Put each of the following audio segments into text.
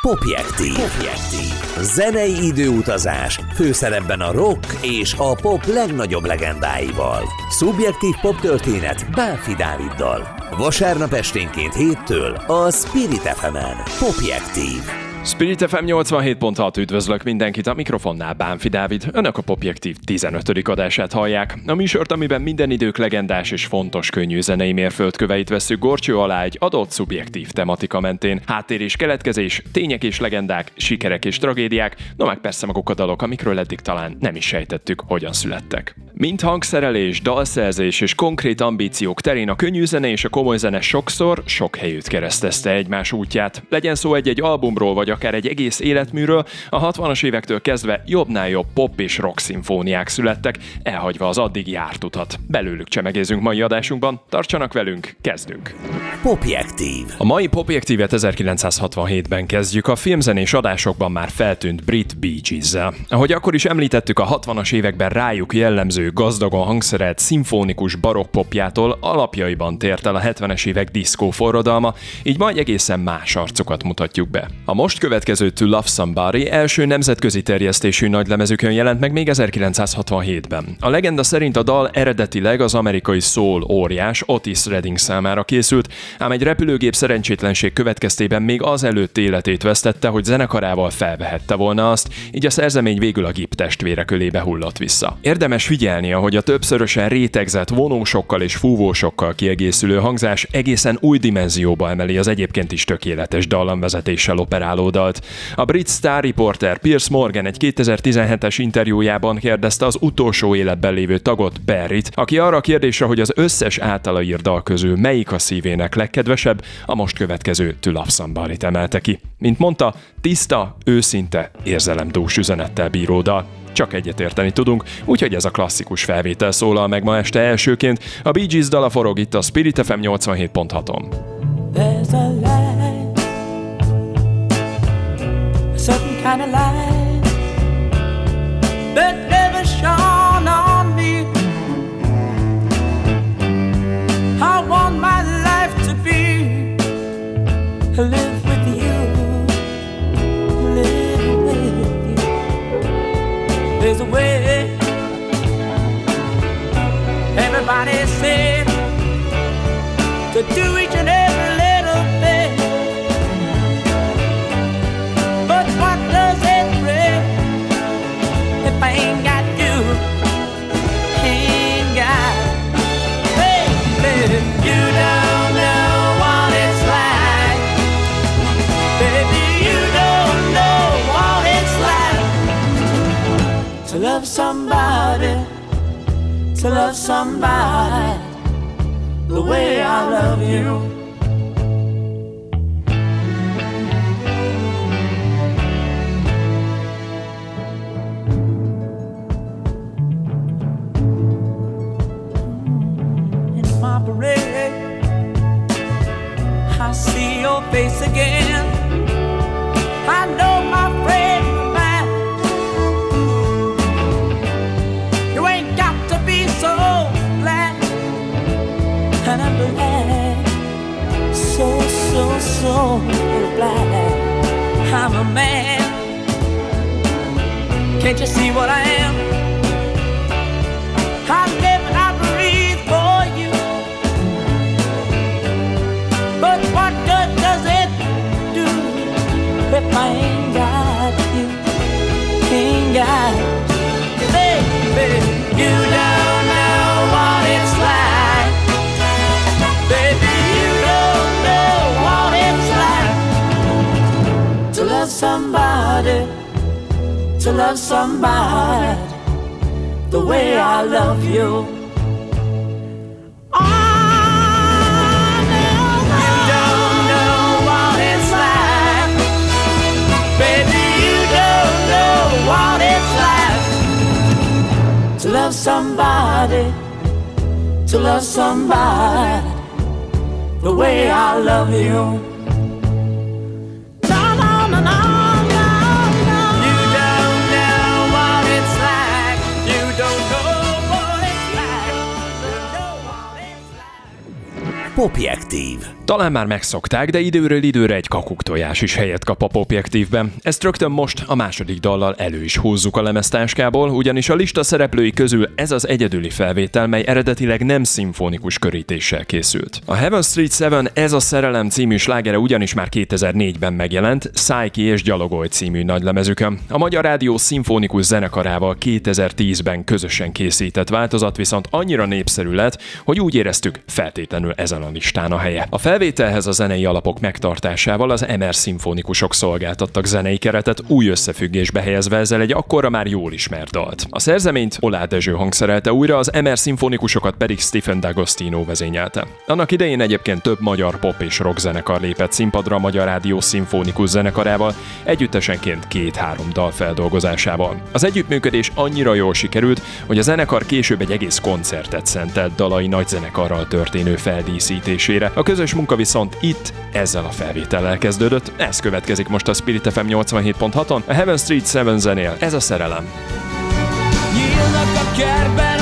Popjektív. Popjektív. Zenei időutazás, főszerepben a rock és a pop legnagyobb legendáival. Szubjektív poptörténet Bánfi Dáviddal. Vasárnap esténként héttől a Spirit fm Popjektív. Spirit FM 87.6 üdvözlök mindenkit a mikrofonnál Bánfi Dávid. Önök a Popjektív 15. adását hallják. A műsort, amiben minden idők legendás és fontos könnyű zenei mérföldköveit veszük gorcső alá egy adott szubjektív tematika mentén. Háttér és keletkezés, tények és legendák, sikerek és tragédiák, no meg persze maguk a dalok, amikről eddig talán nem is sejtettük, hogyan születtek. Mint hangszerelés, dalszerzés és konkrét ambíciók terén a könnyű zene és a komoly zene sokszor sok helyütt keresztezte egymás útját. Legyen szó egy-egy albumról vagy akár egy egész életműről, a 60-as évektől kezdve jobbnál jobb pop és rock szimfóniák születtek, elhagyva az addig járt utat. Belőlük csemegézünk mai adásunkban, tartsanak velünk, kezdünk! Popjektív. A mai Popjektívet 1967-ben kezdjük a filmzenés adásokban már feltűnt brit Bee Gees-zel. Ahogy akkor is említettük, a 60-as években rájuk jellemző, gazdagon hangszerelt, szimfonikus barokkpopjától alapjaiban tért el a 70-es évek diszkó forradalma, így majd egészen más arcokat mutatjuk be. A most következő To Love Somebody első nemzetközi terjesztésű nagylemezükön jelent meg még 1967-ben. A legenda szerint a dal eredetileg az amerikai soul óriás Otis Redding számára készült, ám egy repülőgép szerencsétlenség következtében még az előtt életét vesztette, hogy zenekarával felvehette volna azt, így a szerzemény végül a gép testvére kölébe hullott vissza. Érdemes figyelni, hogy a többszörösen rétegzett vonósokkal és fúvósokkal kiegészülő hangzás egészen új dimenzióba emeli az egyébként is tökéletes dallamvezetéssel operáló dalt. A brit Star Reporter Piers Morgan egy 2017-es interjújában kérdezte az utolsó életben lévő tagot, Barryt, aki arra a kérdésre, hogy az összes általa írt dal közül melyik a szívének legkedvesebb, a most következő To Love somebody emelte ki. Mint mondta, tiszta, őszinte, érzelemdús üzenettel bíró dal csak egyetérteni tudunk, úgyhogy ez a klasszikus felvétel szólal meg ma este elsőként. A Bee Gees dala forog itt a Spirit FM 87.6-on. kind of light that never shone on me. I want my life to be a little there's a way. Everybody said to do each somebody, to love somebody the way I love you. Popjektív. Talán már megszokták, de időről időre egy kakuktojás is helyet kap a popjektívben. Ezt rögtön most a második dallal elő is húzzuk a lemeztáskából, ugyanis a lista szereplői közül ez az egyedüli felvétel, mely eredetileg nem szimfonikus körítéssel készült. A Heaven Street 7 ez a szerelem című slágere ugyanis már 2004-ben megjelent, Psyche és Gyalogolj című nagylemezükön. A Magyar Rádió szimfonikus zenekarával 2010-ben közösen készített változat viszont annyira népszerű lett, hogy úgy éreztük feltétlenül ezen a listán a helye. A felvételhez a zenei alapok megtartásával az MR szimfonikusok szolgáltattak zenei keretet új összefüggésbe helyezve ezzel egy akkora már jól ismert dalt. A szerzeményt Olá Dezső hangszerelte újra, az MR szimfonikusokat pedig Stephen D'Agostino vezényelte. Annak idején egyébként több magyar pop és rock zenekar lépett színpadra a Magyar Rádió szimfonikus zenekarával, együttesenként két-három dal feldolgozásával. Az együttműködés annyira jól sikerült, hogy a zenekar később egy egész koncertet szentelt dalai nagy zenekarral történő feldíszítésére. A közös munka viszont itt ezzel a felvétellel kezdődött. Ez következik most a Spirit FM 87.6-on, a Heaven Street 7 zenél. Ez a szerelem. Nyílnak a kertben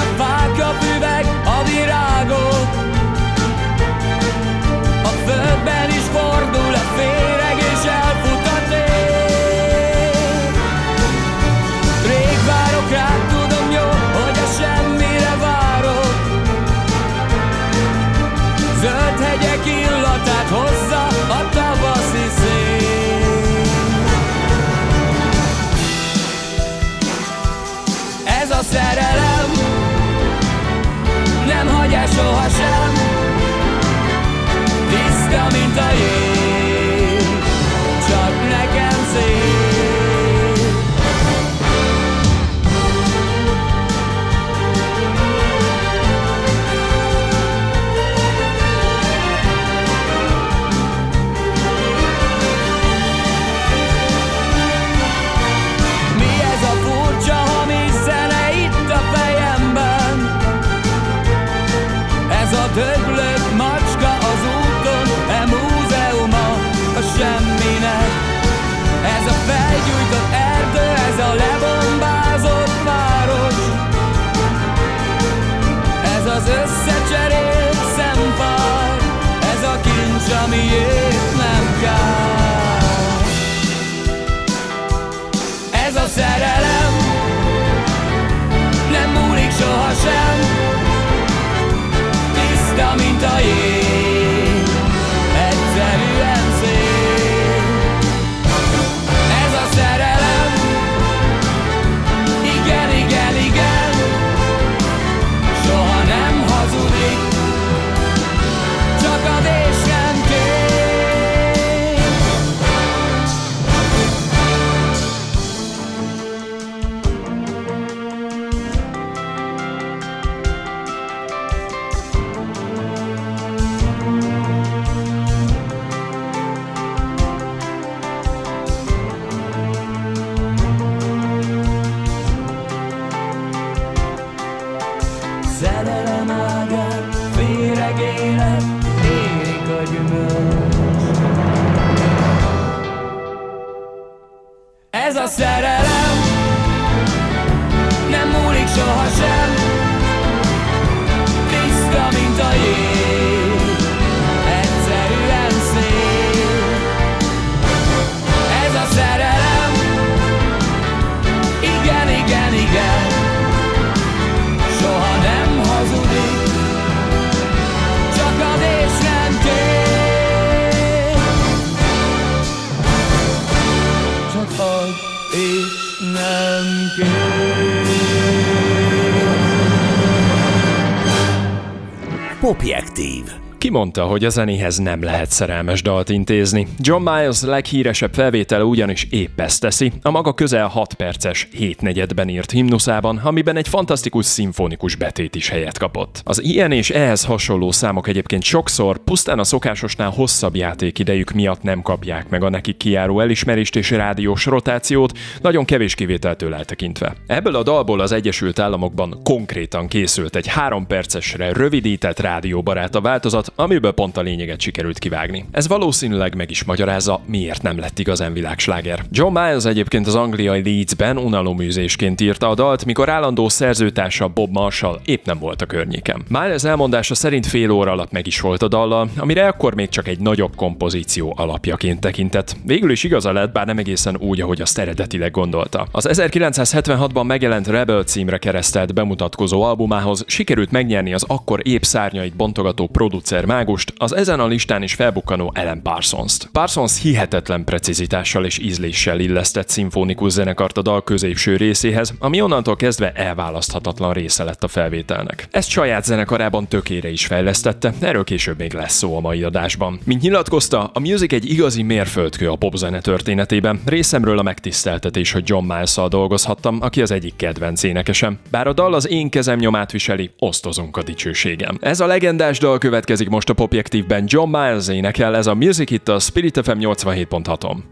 Ki mondta, hogy a zenéhez nem lehet szerelmes dalt intézni? John Miles leghíresebb felvétele ugyanis épp ezt teszi, a maga közel 6 perces, 7 negyedben írt himnuszában, amiben egy fantasztikus szimfonikus betét is helyet kapott. Az ilyen és ehhez hasonló számok egyébként sokszor pusztán a szokásosnál hosszabb játékidejük miatt nem kapják meg a nekik kijáró elismerést és rádiós rotációt, nagyon kevés kivételtől eltekintve. Ebből a dalból az Egyesült Államokban konkrétan készült egy 3 percesre rövidített rádióbarát a változat, amiből pont a lényeget sikerült kivágni. Ez valószínűleg meg is magyarázza, miért nem lett igazán világsláger. John Miles egyébként az angliai Leedsben unaloműzésként írta a dalt, mikor állandó szerzőtársa Bob Marshall épp nem volt a környéken. Miles elmondása szerint fél óra alatt meg is volt a dallal, amire akkor még csak egy nagyobb kompozíció alapjaként tekintett. Végül is igaza lett, bár nem egészen úgy, ahogy azt eredetileg gondolta. Az 1976-ban megjelent Rebel címre keresztelt bemutatkozó albumához sikerült megnyerni az akkor épp szárnyait bontogató producer mágust, az ezen a listán is felbukkanó Ellen Parsons-t. Parsons hihetetlen precizitással és ízléssel illesztett szimfonikus zenekart a dal középső részéhez, ami onnantól kezdve elválaszthatatlan része lett a felvételnek. Ezt saját zenekarában tökére is fejlesztette, erről később még lesz szó a mai adásban. Mint nyilatkozta, a music egy igazi mérföldkő a popzene történetében. Részemről a megtiszteltetés, hogy John miles dolgozhattam, aki az egyik kedvenc énekesem. Bár a dal az én kezem nyomát viseli, osztozunk a dicsőségem. Ez a legendás dal következik most a Popjektívben John Miles énekel, ez a Music itt a Spirit FM 87.6-on.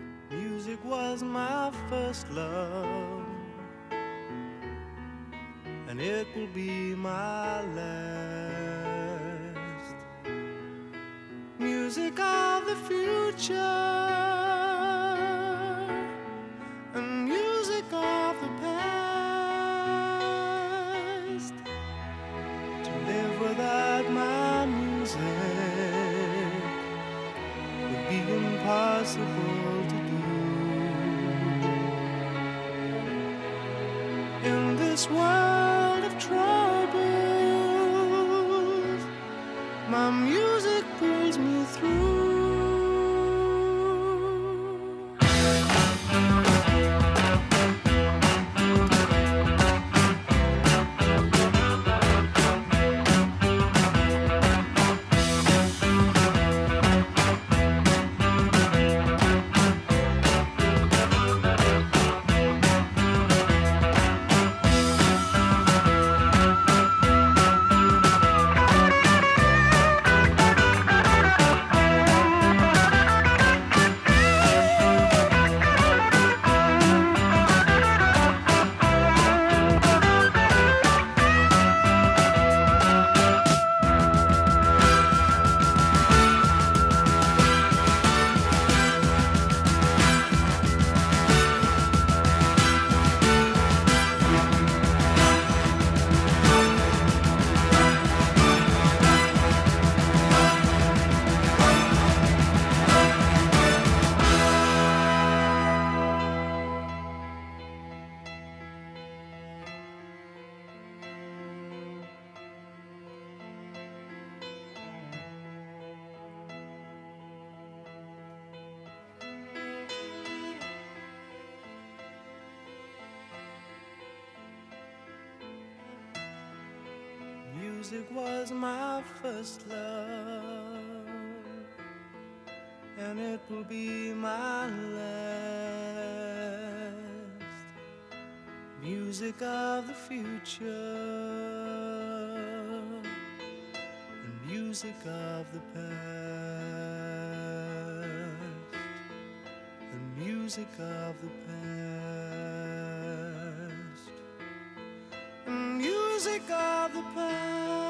it will be my last. Music of the future. Impossible to do. In this world of troubles, my music pulls me was my first love, and it will be my last. Music of the future, and music of the past, and music of the past, music of the past.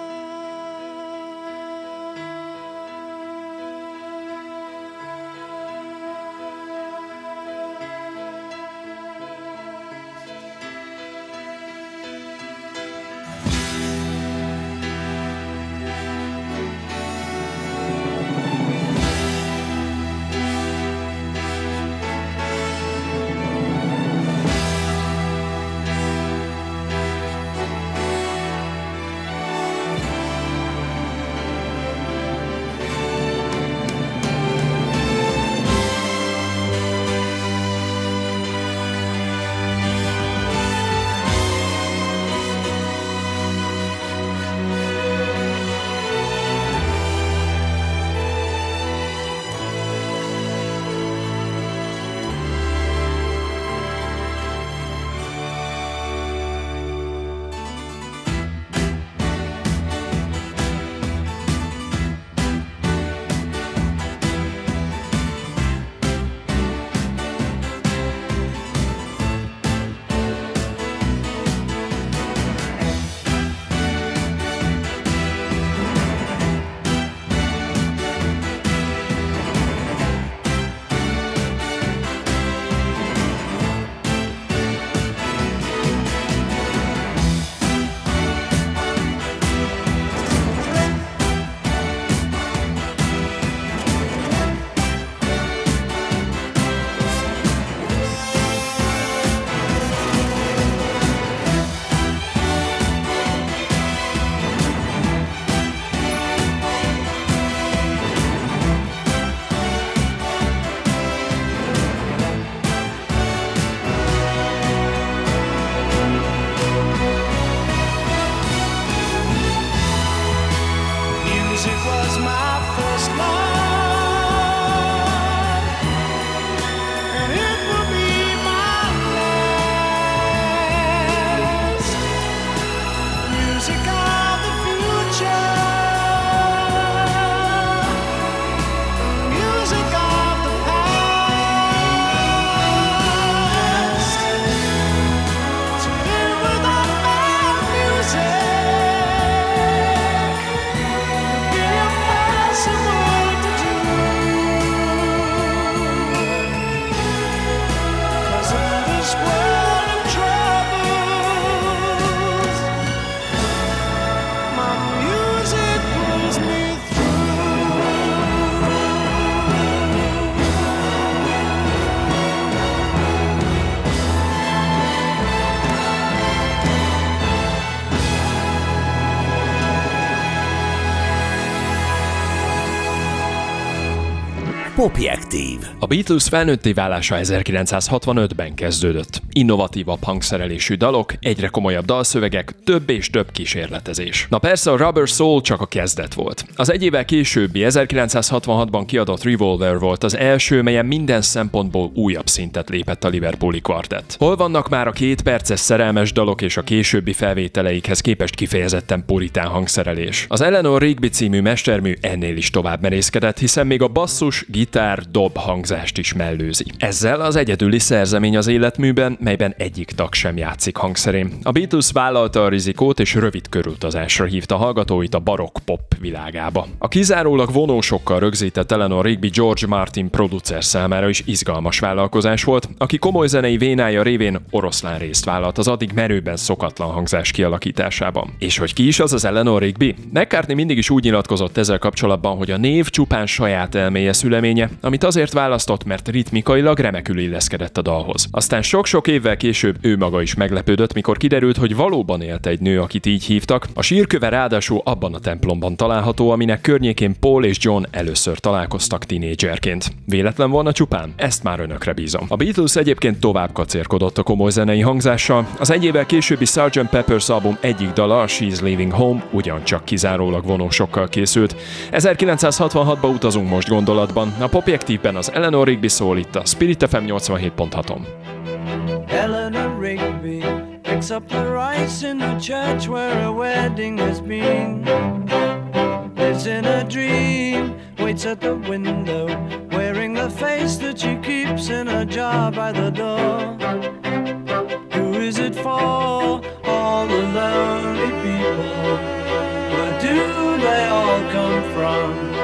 Popjektív. A Beatles felnőtté válása 1965-ben kezdődött. Innovatívabb hangszerelésű dalok, egyre komolyabb dalszövegek, több és több kísérletezés. Na persze a Rubber Soul csak a kezdet volt. Az egy évvel későbbi 1966-ban kiadott Revolver volt az első, melyen minden szempontból újabb szintet lépett a Liverpooli kvartett. Hol vannak már a két perces szerelmes dalok és a későbbi felvételeikhez képest kifejezetten puritán hangszerelés? Az Eleanor Rigby című mestermű ennél is tovább merészkedett, hiszen még a basszus, gitár, dob hangzást is mellőzi. Ezzel az egyedüli szerzemény az életműben, melyben egyik tag sem játszik hangszerén. A Beatles vállalta a rizikót és rövid körutazásra hívta hallgatóit a barokk pop világába. A kizárólag vonósokkal rögzített Eleanor Rigby George Martin producer számára is izgalmas vállalkozás volt, aki komoly zenei vénája révén oroszlán részt vállalt az addig merőben szokatlan hangzás kialakításában. És hogy ki is az az Eleanor Rigby? McCartney mindig is úgy nyilatkozott ezzel kapcsolatban, hogy a név csupán saját elméje szüleménye, amit azért választott, mert ritmikailag remekül illeszkedett a dalhoz. Aztán sok-sok évvel később ő maga is meglepődött, mikor kiderült, hogy valóban élt egy nő, akit így hívtak. A sírköve ráadásul abban a templomban található, aminek környékén Paul és John először találkoztak tinédzserként. Véletlen volna csupán? Ezt már önökre bízom. A Beatles egyébként tovább kacérkodott a komoly zenei hangzással. Az egy évvel későbbi Sgt. Pepper's album egyik dala, She's Leaving Home, ugyancsak kizárólag vonósokkal készült. 1966-ba utazunk most gondolatban. A Popjektívben az Eleanor Rigby szól itt a Spirit FM 87.6-on. Eleanor Rigby picks up the rice in the church where a wedding has been. Lives in a dream, waits at the window, wearing the face that she keeps in a jar by the door. Who is it for? All the lonely people. Where do they all come from?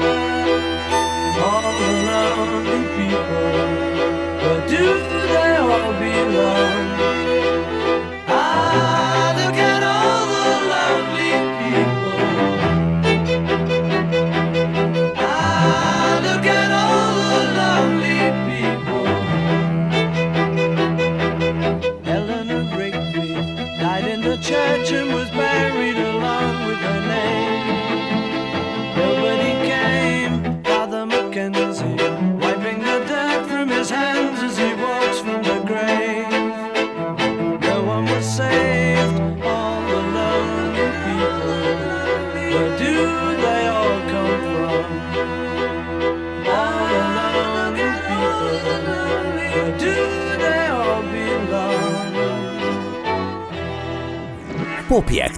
Do they all belong? Where do they all come from? All the people. Where do they all belong?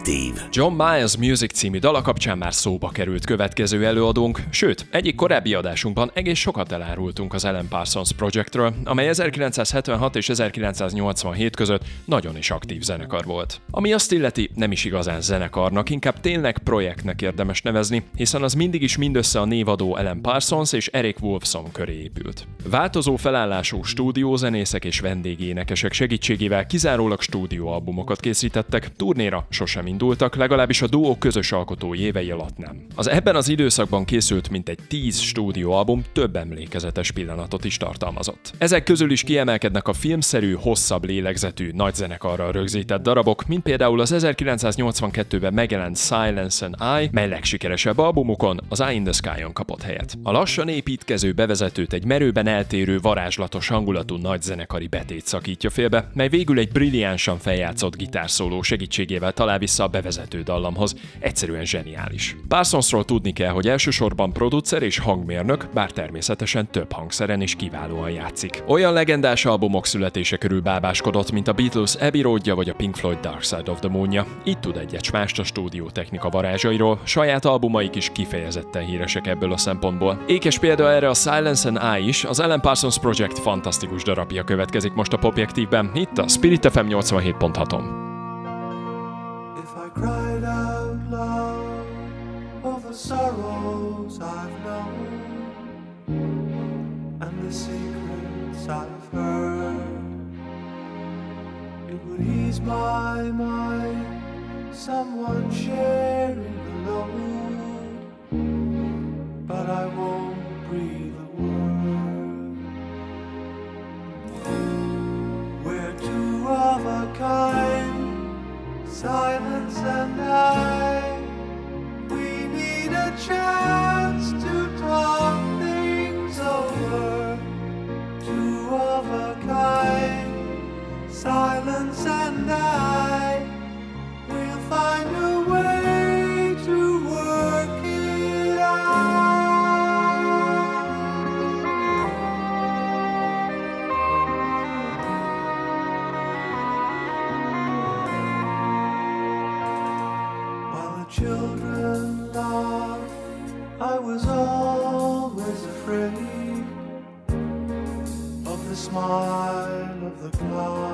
Popjektív. John Miles Music című dala kapcsán már szóba került következő előadónk, sőt, egyik korábbi adásunkban egész sokat elárultunk az Alan Parsons Projectről, amely 1976 és 1987 között nagyon is aktív zenekar volt. Ami azt illeti, nem is igazán zenekarnak, inkább tényleg projektnek érdemes nevezni, hiszen az mindig is mindössze a névadó Alan Parsons és Eric Wolfson köré épült. Változó felállású stúdiózenészek és vendégénekesek segítségével kizárólag stúdióalbumokat készítettek, turnéra sosem indultak, legalábbis a duó közös alkotói évei alatt nem. Az ebben az időszakban készült mintegy 10 stúdióalbum több emlékezetes pillanatot is tartalmazott. Ezek közül is kiemelkednek a filmszerű, hosszabb lélegzetű, nagy zenekarral rögzített darabok, mint például az 1982-ben megjelent Silence and I, mely legsikeresebb albumukon az Eye in the Sky-on kapott helyet. A lassan építkező bevezetőt egy merőben eltérő, varázslatos hangulatú nagy zenekari betét szakítja félbe, mely végül egy brilliánsan feljátszott gitárszóló segítségével talál vissza a bevezető dallamhoz. Egyszerűen zseniális. Parsonsról tudni kell, hogy elsősorban producer és hangmérnök, bár természetesen több hangszeren is kiválóan játszik. Olyan legendás albumok születése körül bábáskodott, mint a Beatles Abbey Roadja vagy a Pink Floyd Dark Side of the Moonja. Itt tud egyet mást a stúdió technika varázsairól, saját albumaik is kifejezetten híresek ebből a szempontból. Ékes példa erre a Silence and I is, az Alan Parsons Project fantasztikus darabja következik most a Popjektívben, itt a Spirit FM 87.6-on. would ease my mind, someone sharing the load, but I won't breathe a word. We're two of a kind, silence and I. We need a chance silence and I. We'll find a way to work it out. While the children laughed, I was always afraid of the smile of the clown.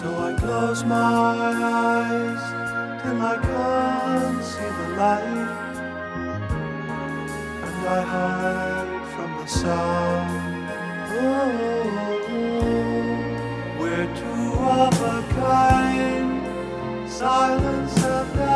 So I close my eyes till I can't see the light, and I hide from the sound. Oh, we're two of a kind silence and I.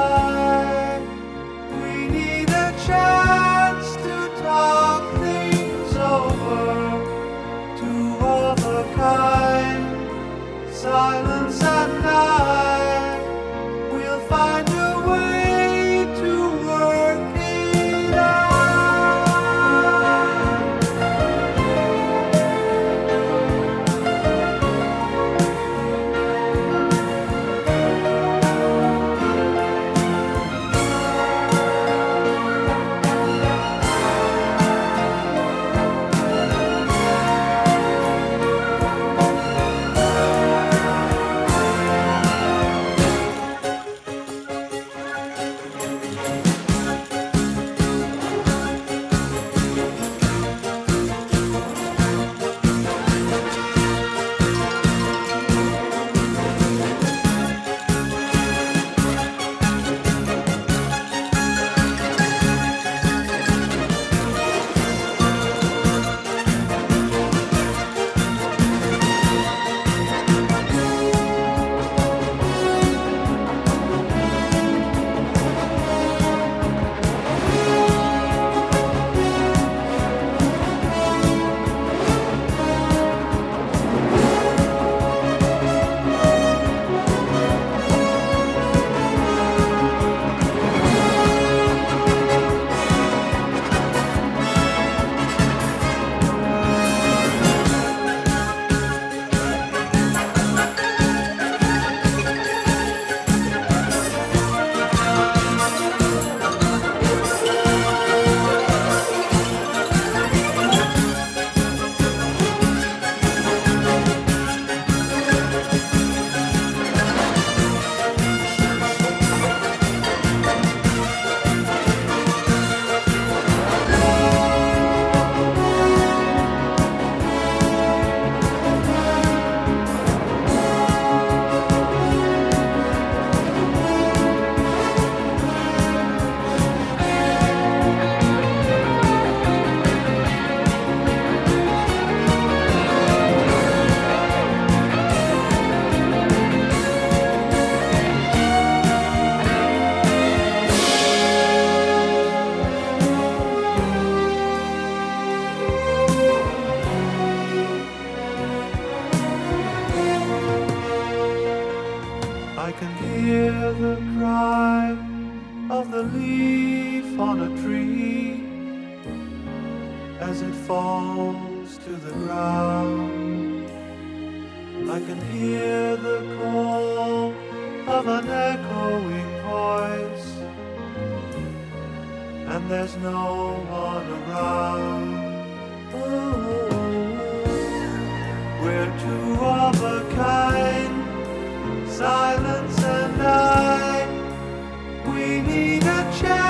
chance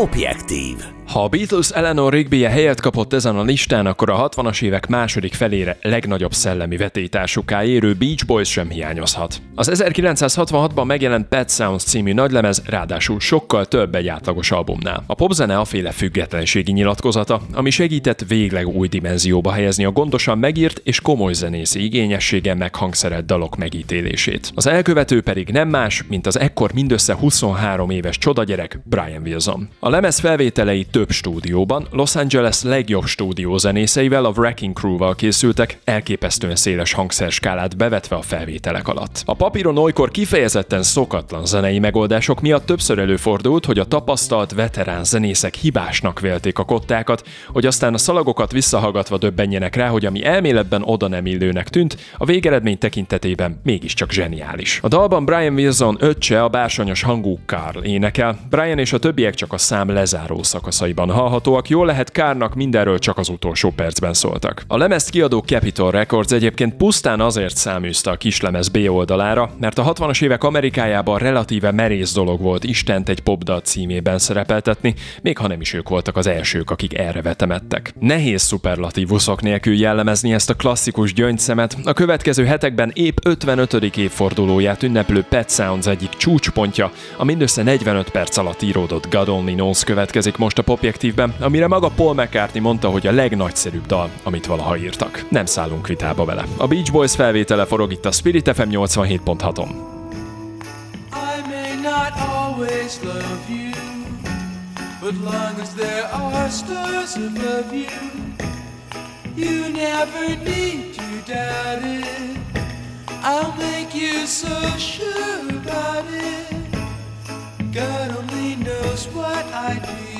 Popjektív. Ha a Beatles Eleanor rigby helyet kapott ezen a listán, akkor a 60-as évek második felére legnagyobb szellemi vetétársuká érő Beach Boys sem hiányozhat. Az 1966-ban megjelent Pet Sounds című nagylemez ráadásul sokkal több egy átlagos albumnál. A popzene aféle függetlenségi nyilatkozata, ami segített végleg új dimenzióba helyezni a gondosan megírt és komoly zenészi igényessége meghangszerelt dalok megítélését. Az elkövető pedig nem más, mint az ekkor mindössze 23 éves csodagyerek Brian Wilson. A lemez felvételei több stúdióban, Los Angeles legjobb stúdiózenészeivel, a Wrecking Crew-val készültek, elképesztően széles hangszerskálát bevetve a felvételek alatt. A papíron olykor kifejezetten szokatlan zenei megoldások miatt többször előfordult, hogy a tapasztalt veterán zenészek hibásnak vélték a kottákat, hogy aztán a szalagokat visszahallgatva döbbenjenek rá, hogy ami elméletben oda nem illőnek tűnt, a végeredmény tekintetében mégiscsak zseniális. A dalban Brian Wilson öccse a bársonyos hangú Carl énekel, Brian és a többiek csak a szám lezáró szakaszaiban hallhatóak, jól lehet Kárnak mindenről csak az utolsó percben szóltak. A lemezt kiadó Capitol Records egyébként pusztán azért száműzte a kislemez B oldalára, mert a 60-as évek Amerikájában relatíve merész dolog volt Istent egy popdal címében szerepeltetni, még ha nem is ők voltak az elsők, akik erre vetemettek. Nehéz szuperlatívuszok nélkül jellemezni ezt a klasszikus gyöngyszemet, a következő hetekben épp 55. évfordulóját ünneplő Pet Sounds egyik csúcspontja, a mindössze 45 perc alatt íródott God Only Knows következik most a Popjektívben, amire maga Paul McCartney mondta, hogy a legnagyszerűbb dal, amit valaha írtak. Nem szállunk vitába vele. A Beach Boys felvétele forog itt a Spirit FM 87.6-on. I may not always love you, but long as there are stars above you, you never need to doubt it. I'll make you so sure about it. God only knows what I'd be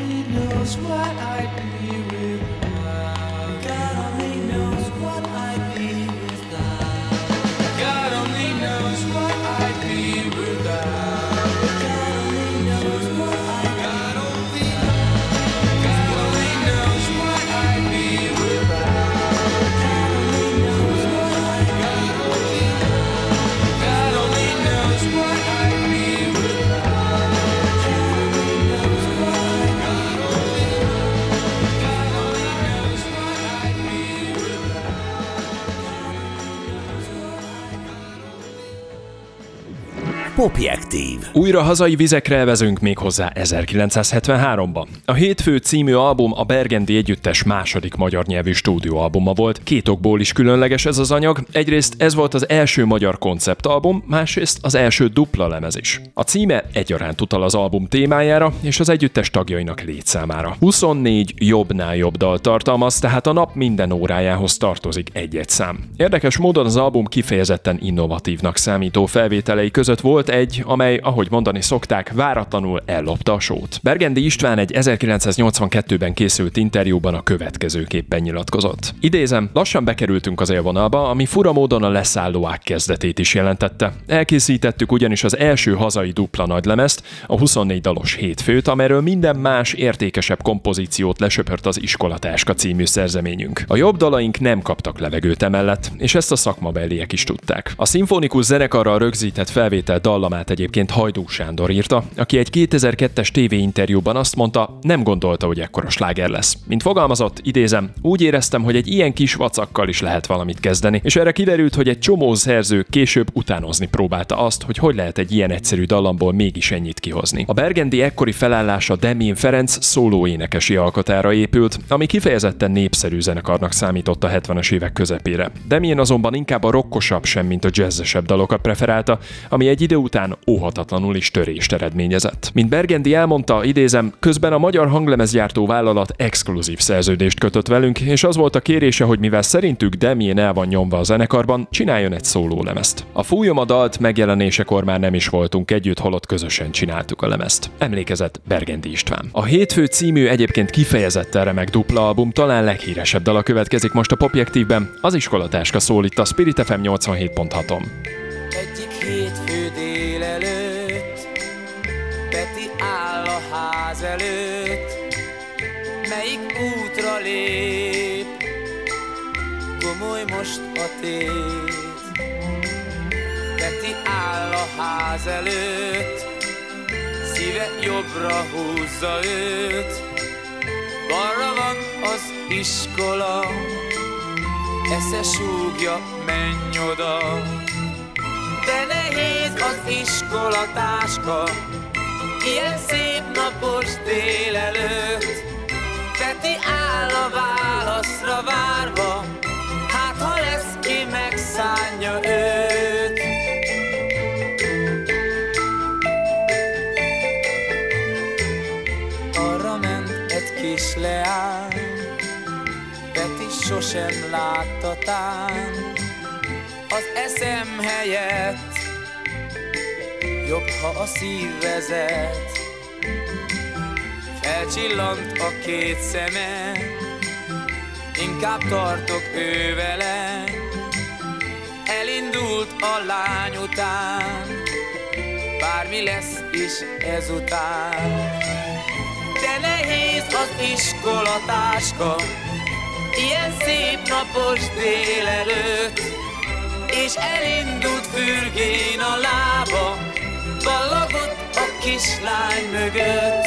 Only knows what I'd be Popjektív. Újra hazai vizekre elvezünk még hozzá 1973-ba. A Hétfő című album a Bergendi Együttes második magyar nyelvű stúdióalbuma volt. Két okból is különleges ez az anyag. Egyrészt ez volt az első magyar konceptalbum, másrészt az első dupla lemez is. A címe egyaránt utal az album témájára és az együttes tagjainak létszámára. 24 jobbnál jobb dal tartalmaz, tehát a nap minden órájához tartozik egy-egy szám. Érdekes módon az album kifejezetten innovatívnak számító felvételei között volt egy, amely, ahogy mondani szokták, váratlanul ellopta a sót. Bergendi István egy 1982-ben készült interjúban a következőképpen nyilatkozott. Idézem, lassan bekerültünk az élvonalba, ami fura módon a leszállóák kezdetét is jelentette. Elkészítettük ugyanis az első hazai dupla nagylemezt, a 24 dalos hétfőt, amelyről minden más értékesebb kompozíciót lesöpört az Iskolatáska című szerzeményünk. A jobb dalaink nem kaptak levegőt emellett, és ezt a szakmabeliek is tudták. A szimfonikus zenekarral rögzített felvétel dallamát egyébként Hajdú Sándor írta, aki egy 2002-es tévéinterjúban azt mondta, nem gondolta, hogy ekkora sláger lesz. Mint fogalmazott, idézem, úgy éreztem, hogy egy ilyen kis vacakkal is lehet valamit kezdeni, és erre kiderült, hogy egy csomó szerző később utánozni próbálta azt, hogy hogy lehet egy ilyen egyszerű dallamból mégis ennyit kihozni. A Bergendi ekkori felállása Demén Ferenc szóló énekesi alkotára épült, ami kifejezetten népszerű zenekarnak számított a 70-es évek közepére. Demén azonban inkább a rockosabb sem, mint a jazzesebb dalokat preferálta, ami egy idő után óhatatlanul is törést eredményezett. Mint Bergendi elmondta, idézem, közben a magyar hanglemezgyártó vállalat exkluzív szerződést kötött velünk, és az volt a kérése, hogy mivel szerintük Demien el van nyomva a zenekarban, csináljon egy szólólemezt. A Fújom a dalt megjelenésekor már nem is voltunk együtt, holott közösen csináltuk a lemezt. Emlékezett Bergendi István. A Hétfő című egyébként kifejezetten remek dupla album talán leghíresebb dala következik most a Popjektívben, az iskolatáska szól itt a Spirit FM 87.6-on. Egyik hétfő ház előtt Melyik útra lép. Gomoly most a tét. Peti áll a ház előtt Szíve jobbra húzza őt. Balra van az iskola Esze súgja, menj oda. De nehéz az iskolatáska Ilyen szép napos délelőtt. Peti áll a válaszra várva. Hát ha lesz ki megszánja őt. Arra ment egy kis leány. Peti sosem látta az eszem helyett Jobb, ha a szív vezet. Felcsillant a két szeme Inkább tartok ő vele. Elindult a lány után Bármi lesz is ezután. De nehéz az iskolatáska Ilyen szép napos délelőtt és elindult fürgén a lába, ballagott a kislány mögött.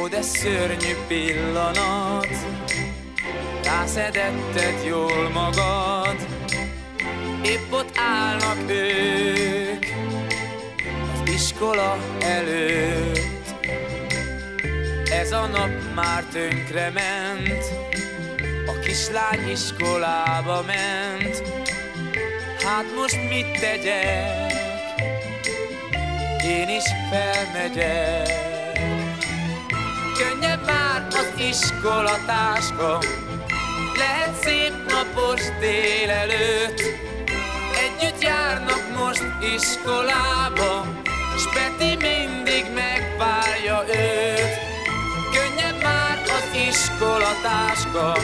Ó, de szörnyű pillanat, rászedetted jól magad, épp ott állnak ők iskola előtt. Ez a nap már tönkre ment, a kislány iskolába ment. Hát most mit tegyek? Én is felmegyek. Könnyebb már az iskolatáska, lehet szép napos délelőtt. Együtt járnak most iskolába, s mindig megvárja őt. Könnyebb már az iskolatáska,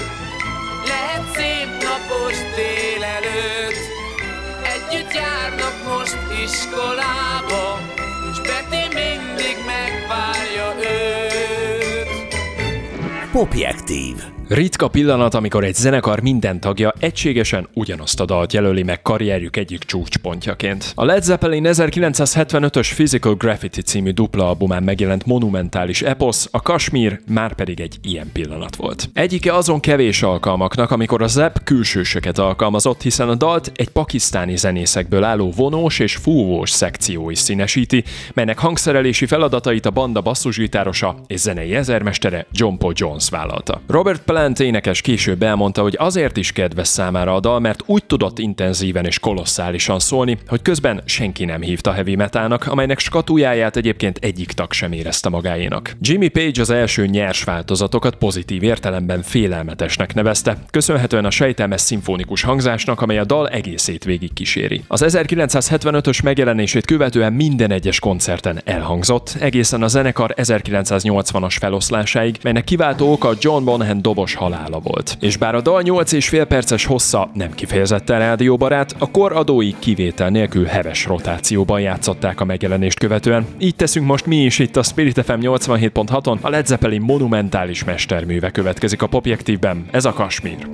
lehet szép napos délelőtt. Együtt járnak most iskolába, s mindig megvárja őt. Popjektív. Ritka pillanat, amikor egy zenekar minden tagja egységesen ugyanazt a dalt jelöli meg karrierjük egyik csúcspontjaként. A Led Zeppelin 1975-ös Physical Graffiti című dupla albumán megjelent monumentális eposz, a Kashmir már pedig egy ilyen pillanat volt. Egyike azon kevés alkalmaknak, amikor a Zepp külsősöket alkalmazott, hiszen a dalt egy pakisztáni zenészekből álló vonós és fúvós szekció is színesíti, melynek hangszerelési feladatait a banda basszusgitárosa és zenei ezermestere John Paul Jones vállalta. Robert Plant énekes később elmondta, hogy azért is kedves számára a dal, mert úgy tudott intenzíven és kolosszálisan szólni, hogy közben senki nem hívta heavy metalnak, amelynek skatujáját egyébként egyik tag sem érezte magáénak. Jimmy Page az első nyers változatokat pozitív értelemben félelmetesnek nevezte, köszönhetően a sejtelmes szimfonikus hangzásnak, amely a dal egészét végig kíséri. Az 1975-ös megjelenését követően minden egyes koncerten elhangzott, egészen a zenekar 1980-as feloszlásáig, melynek kiváltó oka John Bonham dobos halála volt. És bár a dal 8 és fél perces hossza nem kifejezetten rádióbarát, a kor adói kivétel nélkül heves rotációban játszották a megjelenést követően. Így teszünk most mi is itt a Spirit FM 87.6-on, a Led Zeppelin monumentális mesterműve következik a Popjektívben, ez a Kasmír.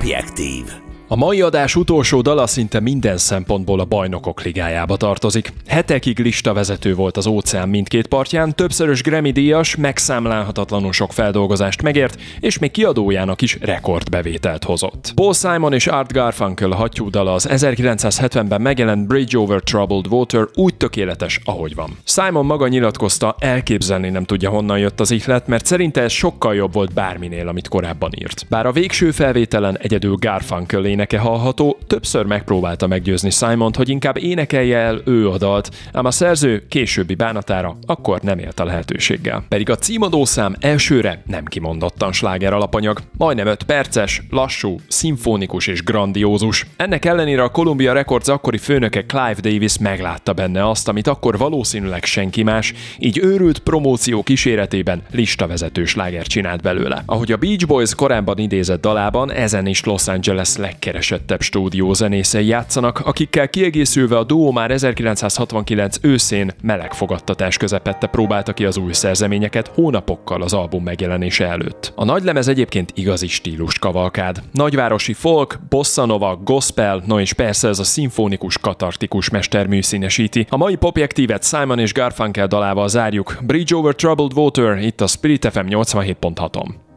Popjektív. A mai adás utolsó dala szinte minden szempontból a bajnokok ligájába tartozik. Hetekig listavezető volt az óceán mindkét partján, többszörös Grammy díjas, megszámlálhatatlanul sok feldolgozást megért, és még kiadójának is rekordbevételt hozott. Paul Simon és Art Garfunkel hattyú dala az 1970-ben megjelent Bridge Over Troubled Water úgy tökéletes, ahogy van. Simon maga nyilatkozta, elképzelni nem tudja honnan jött az ihlet, mert szerinte ez sokkal jobb volt bárminél, amit korábban írt. Bár a végső felvételen egyedül Garfunkel éneke hallható, többször megpróbálta meggyőzni Simont, hogy inkább énekelje el ő a dalt, ám a szerző későbbi bánatára akkor nem élt a lehetőséggel. Pedig a címadószám elsőre nem kimondottan sláger alapanyag, majdnem 5 perces, lassú, szimfonikus és grandiózus. Ennek ellenére a Columbia Records akkori főnöke Clive Davis meglátta benne azt, amit akkor valószínűleg senki más, így őrült promóció kíséretében listavezető sláger csinált belőle. Ahogy a Beach Boys korábban idézett dalában, ezen is Los Angeles legkeresettebb stúdiózenészei játszanak, akikkel kiegészülve a duó már 1969 őszén meleg fogadtatás közepette próbálta ki az új szerzeményeket hónapokkal az album megjelenése előtt. A nagylemez egyébként igazi stílus kavalkád. Nagyvárosi folk, bossa nova, gospel, no és persze ez a szimfonikus, katartikus mestermű színesíti. A mai popjektívet Simon és Garfunkel dalával zárjuk. Bridge over Troubled Water, itt a Spirit FM 87.6-on.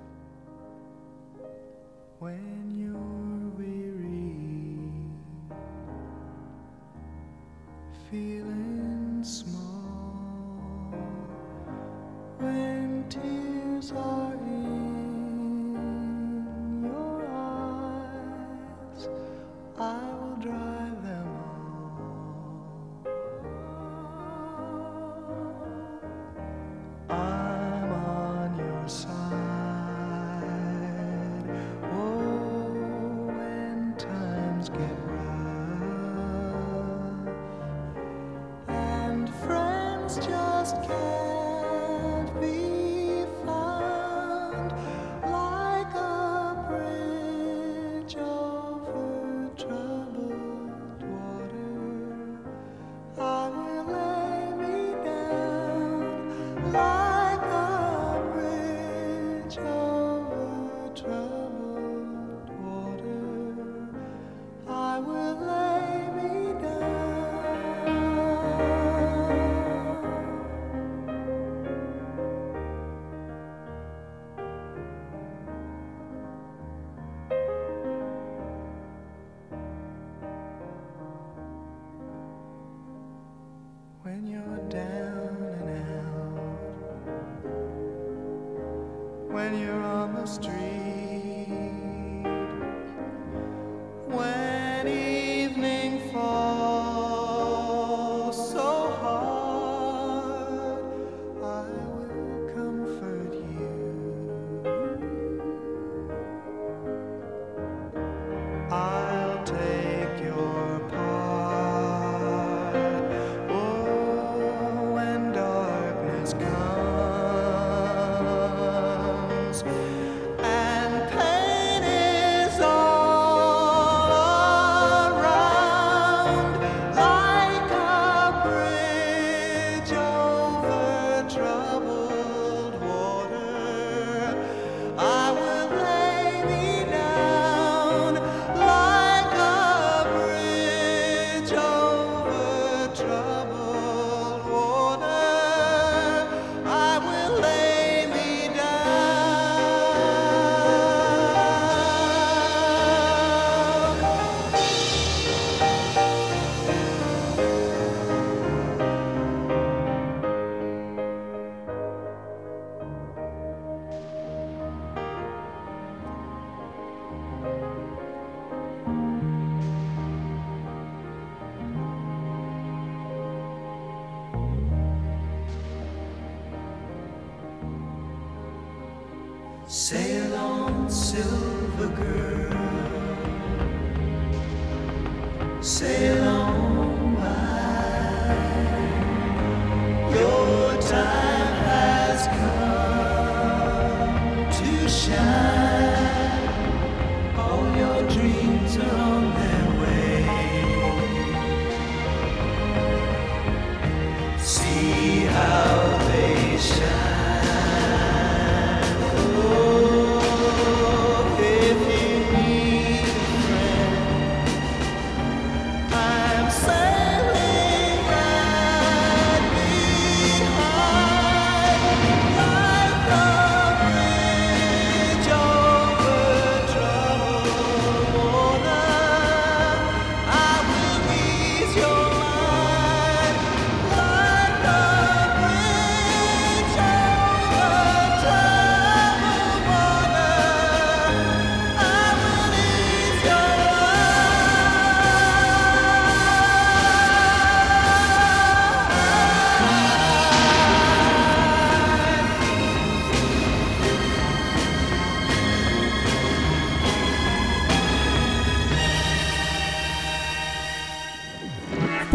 啊。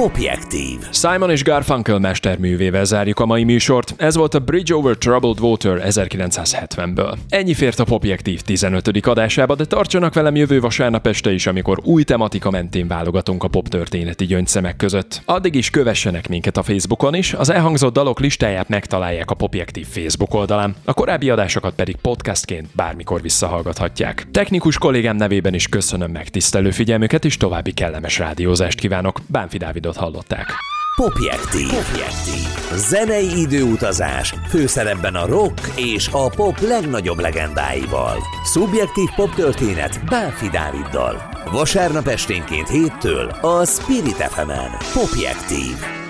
Objektív. Simon és Garfunkel mesterművével zárjuk a mai műsort. Ez volt a Bridge Over Troubled Water 1970-ből. Ennyi fért a Popjektív 15. adásába, de tartsanak velem jövő vasárnap este is, amikor új tematika mentén válogatunk a pop történeti gyöngyszemek között. Addig is kövessenek minket a Facebookon is, az elhangzott dalok listáját megtalálják a Popjektív Facebook oldalán, a korábbi adásokat pedig podcastként bármikor visszahallgathatják. Technikus kollégám nevében is köszönöm megtisztelő figyelmüket, és további kellemes rádiózást kívánok. Bánfi Dávidot hallották. Popjektív. Popjektív. Zenei időutazás, főszerepben a rock és a pop legnagyobb legendáival. Szubjektív poptörténet Bánfi Dáviddal. Vasárnap esténként héttől a Spirit FM-en. Popjektív.